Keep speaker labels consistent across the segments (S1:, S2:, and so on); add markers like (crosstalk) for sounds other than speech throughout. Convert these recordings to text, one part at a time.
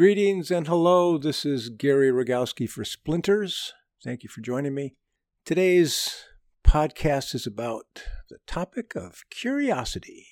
S1: Greetings and hello. This is Gary Rogowski for Splinters. Thank you for joining me. Today's podcast is about the topic of curiosity.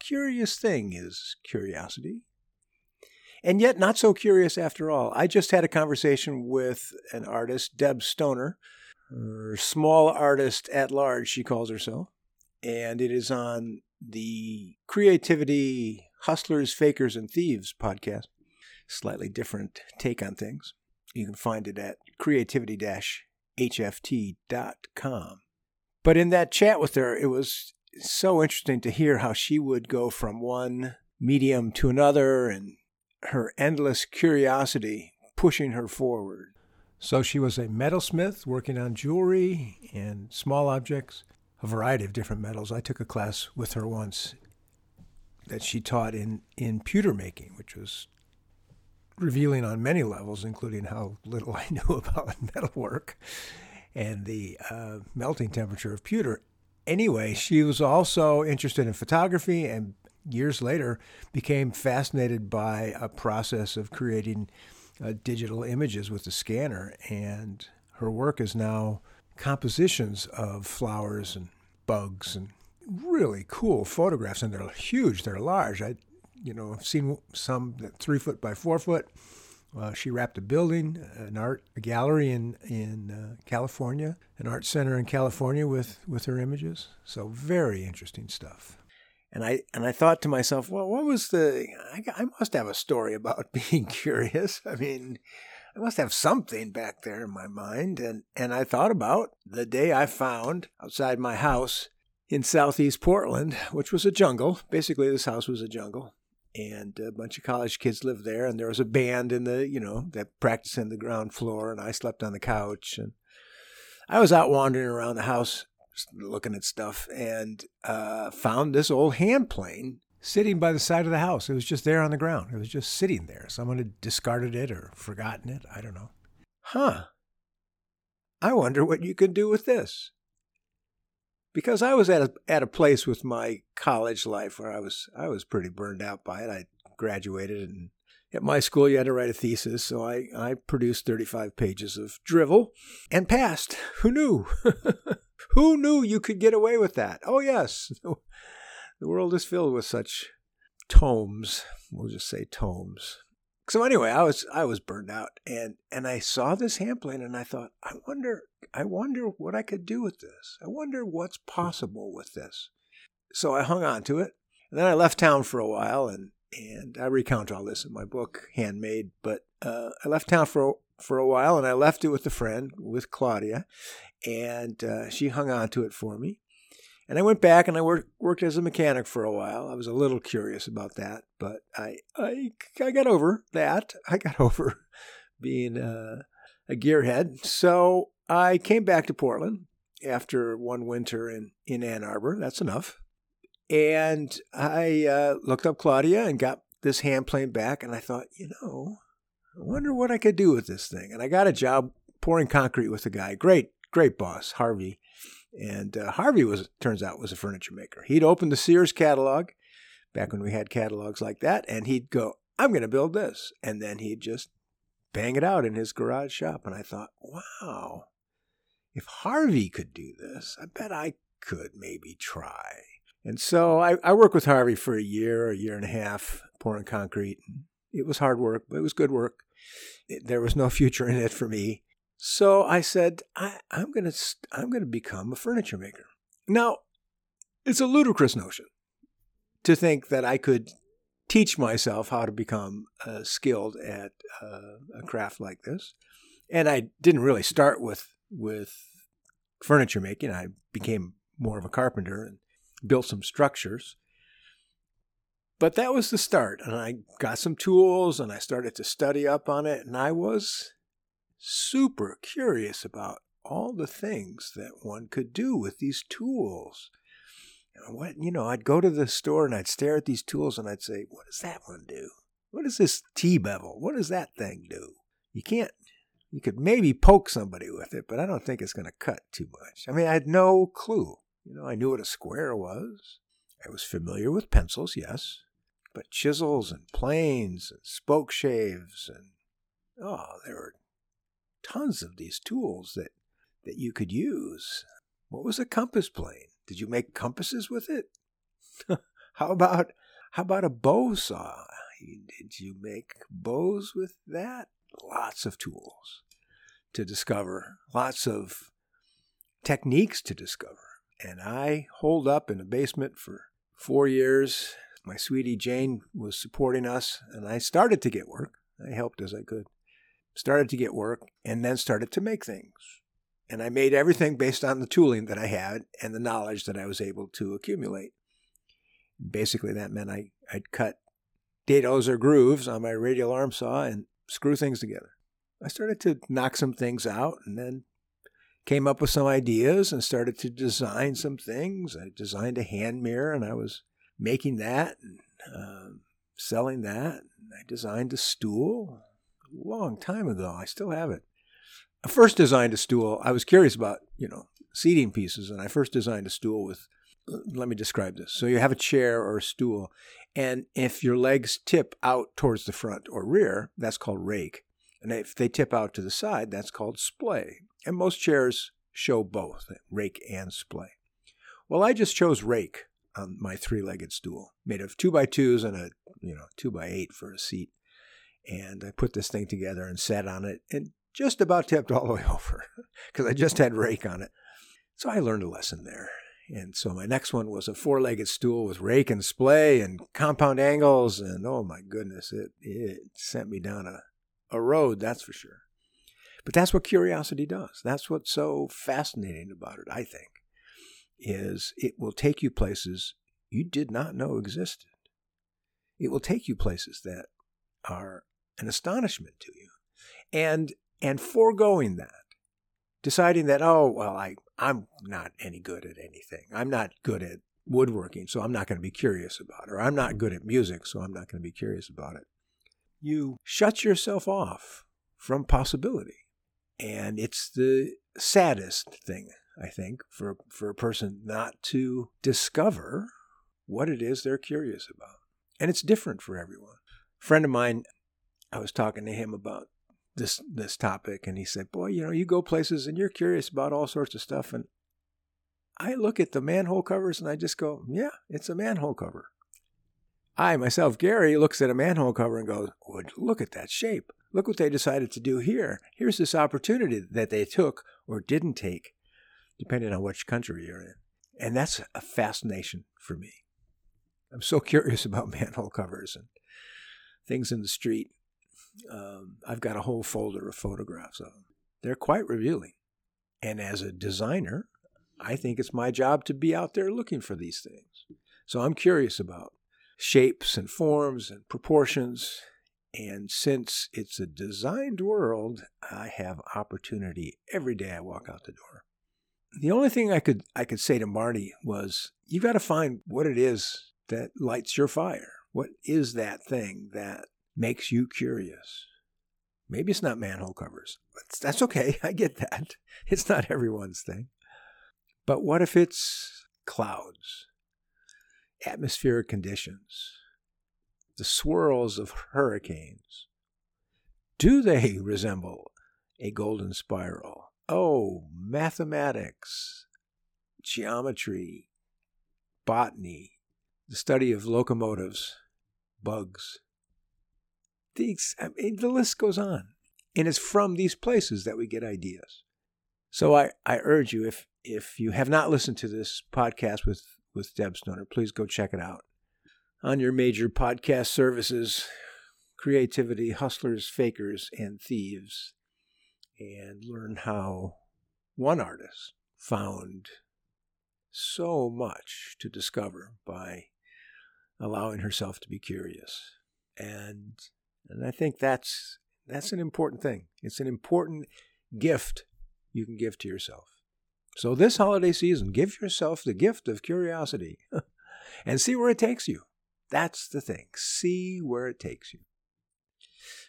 S1: Curious thing is curiosity. And yet, not so curious after all. I just had a conversation with an artist, Deb Stoner, or small artist at large, she calls herself. And it is on the Creativity Hustlers, Fakers, and Thieves podcast slightly different take on things. You can find it at creativity hft.com. But in that chat with her, it was so interesting to hear how she would go from one medium to another and her endless curiosity pushing her forward. So she was a metalsmith working on jewelry and small objects, a variety of different metals. I took a class with her once that she taught in, in pewter making, which was revealing on many levels, including how little (laughs) I knew about metalwork and the uh, melting temperature of pewter. Anyway, she was also interested in photography and years later became fascinated by a process of creating uh, digital images with the scanner. And her work is now compositions of flowers and bugs and really cool photographs. And they're huge, they're large. I you know, I've seen some three foot by four foot. Uh, she wrapped a building, an art gallery in in uh, California, an art center in California with with her images. So very interesting stuff. And I and I thought to myself, well, what was the? I, I must have a story about (laughs) being curious. I mean, I must have something back there in my mind. And and I thought about the day I found outside my house in southeast Portland, which was a jungle. Basically, this house was a jungle and a bunch of college kids lived there and there was a band in the you know that practiced in the ground floor and i slept on the couch and i was out wandering around the house looking at stuff and uh, found this old hand plane sitting by the side of the house. It was just there on the ground. It was just sitting there. Someone had discarded it or forgotten it. I don't know. Huh. I wonder what you could do with this because I was at a, at a place with my college life where I was I was pretty burned out by it. I graduated and at my school you had to write a thesis, so I, I produced 35 pages of drivel and passed. Who knew? (laughs) Who knew you could get away with that? Oh yes. (laughs) The world is filled with such tomes. We'll just say tomes. So anyway, I was I was burned out and and I saw this hand plane and I thought, I wonder I wonder what I could do with this. I wonder what's possible with this. So I hung on to it. And then I left town for a while and and I recount all this in my book, Handmade, but uh, I left town for for a while and I left it with a friend, with Claudia, and uh, she hung on to it for me. And I went back and I worked worked as a mechanic for a while. I was a little curious about that, but I I, I got over that. (laughs) I got over being uh, a gearhead. So I came back to Portland after one winter in, in Ann Arbor. That's enough. And I uh, looked up Claudia and got this hand plane back. And I thought, you know, I wonder what I could do with this thing. And I got a job pouring concrete with a guy. Great, great boss, Harvey. And uh, Harvey was turns out was a furniture maker. He'd open the Sears catalog back when we had catalogs like that, and he'd go, "I'm going to build this," and then he'd just bang it out in his garage shop. And I thought, wow, if Harvey could do this, I bet I could maybe try. And so I, I worked with Harvey for a year, a year and a half, pouring concrete. It was hard work, but it was good work. It, there was no (laughs) future in it for me. So I said, I, I'm going to I'm going to become a furniture maker. Now, it's a ludicrous notion to think that I could teach myself how to become uh, skilled at uh, a craft like this. And I didn't really start with with furniture making. I became more of a carpenter and built some structures. But that was the start, and I got some tools and I started to study up on it, and I was super curious about all the things that one could do with these tools. What you know, I'd go to the store and I'd stare at these tools and I'd say, "What does that one do? What does this T bevel? What does that thing do?" You can't. You could maybe poke somebody with it, but I don't think it's going to cut too much. I mean, I had no clue. You know, I knew what a square was. I was familiar with pencils, yes. but chisels and planes and spoke shaves and oh, there were tons of these tools that that you could use. What was a compass plane? Did you make compasses with it? (laughs) how about how about a bow saw? Did you make bows with that? Lots of tools to discover, lots of techniques to discover. And I holed up in a basement for four years. My sweetie Jane was supporting us, and I started to get work. I helped as I could. Started to get work, and then started to make things. And I made everything based on the tooling that I had and the knowledge that I was able to accumulate. Basically, that meant I, I'd cut dados or grooves on my radial arm saw and screw things together. I started to knock some things out and then came up with some ideas and started to design some things. I designed a hand mirror and I was making that and uh, selling that. I designed a stool long time ago. I still have it. I first designed a stool. I was curious about, you know, seating pieces, and I first designed a stool with. Uh, let me describe this. So you have a chair or a stool, and if your legs tip out towards the front or rear, that's called rake. And if they tip out to the side, that's called splay. And most chairs show both, rake and splay. Well, I just chose rake on my three-legged stool, made of two by twos and a you know two by eight for a seat. And I put this thing together and sat on it, and just about tipped all the way (laughs) over because I just had rake on it. So I learned a lesson there. And so my next one was a four-legged stool with rake and splay and compound angles, and oh my goodness, it it sent me down a a road, that's for sure. But that's what curiosity does. That's what's so fascinating about it, I think, is it will take you places you did not know existed. It will take you places that are an astonishment to you. And and foregoing that, deciding that, oh, well, I, I'm not any good at anything. I'm not good at woodworking, so I'm not going to be curious about it. Or I'm not good at music, so I'm not going to be curious about it you shut yourself off from possibility. And it's the saddest thing, I think, for, for a person not to discover what it is they're curious about. And it's different for everyone. A friend of mine, I was talking to him about this this topic and he said, "Boy, you know, you go places and you're curious about all sorts of stuff and I look at the manhole covers and I just go, yeah, it's a manhole cover. I, myself, Gary, looks at a manhole cover and goes, Look at that shape. Look what they decided to do here. Here's this opportunity that they took or didn't take, depending on which country you're in. And that's a fascination for me. I'm so (laughs) curious about manhole covers and things in the street. Um, I've got a whole folder of photographs of them. They're quite revealing. And as a designer, I think it's my job to be out there looking for these things. So I'm curious about shapes and forms and proportions. And since it's a designed world, I have opportunity every day I walk out the door. The only thing I could I could say to Marty was you've got to find what it is that lights your fire. What is that thing that makes you curious? Maybe it's not manhole covers. But that's okay. (laughs) I get that. It's not everyone's thing. But what if it's clouds? atmospheric conditions, the swirls of hurricanes. Do they (laughs) resemble a golden spiral? Oh, mathematics, geometry, botany, the study of locomotives, bugs. These, I mean, the list goes on. And it's from these places that we get ideas. So I, I urge you, if, if you have not listened to this podcast with with Deb Stoner. Please go check it out on your major podcast services Creativity, Hustlers, Fakers, and Thieves, and learn how one artist found so much to discover by allowing herself to be curious. And and I think that's that's an important thing. It's an important gift you can give to yourself. So, this holiday season, give yourself the gift of curiosity (laughs) and see where it takes you. That's the thing. See where it takes you.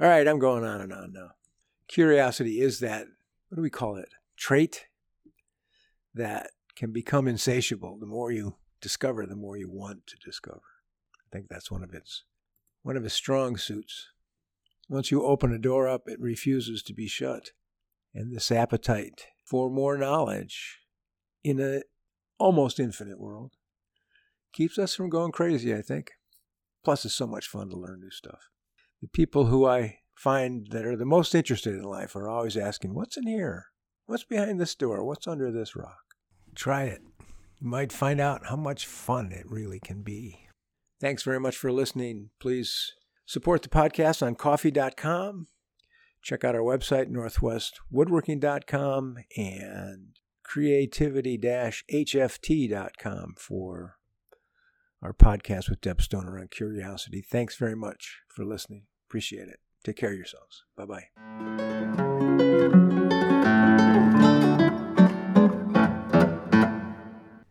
S1: All right, I'm going on and on now. Curiosity is that, what do we call it? Trait that can become insatiable. The more you discover, the more you want to discover. I think that's one of its one of his strong suits. Once you open a door up, it refuses to be shut. And this appetite for more knowledge in a almost infinite world keeps us from going crazy, I think. Plus, it's so much fun to learn new stuff. The people who I find that are the most interested in life are always asking, What's in here? What's behind this door? What's under this rock? Try it. You might find out how much fun it really can be. Thanks very much for listening. Please support the podcast on ko-fi.com. Check out our website, northwestwoodworking.com, and creativity hft.com for our podcast with Deb Stoner on curiosity. Thanks very much for listening. Appreciate it. Take care of yourselves. Bye bye.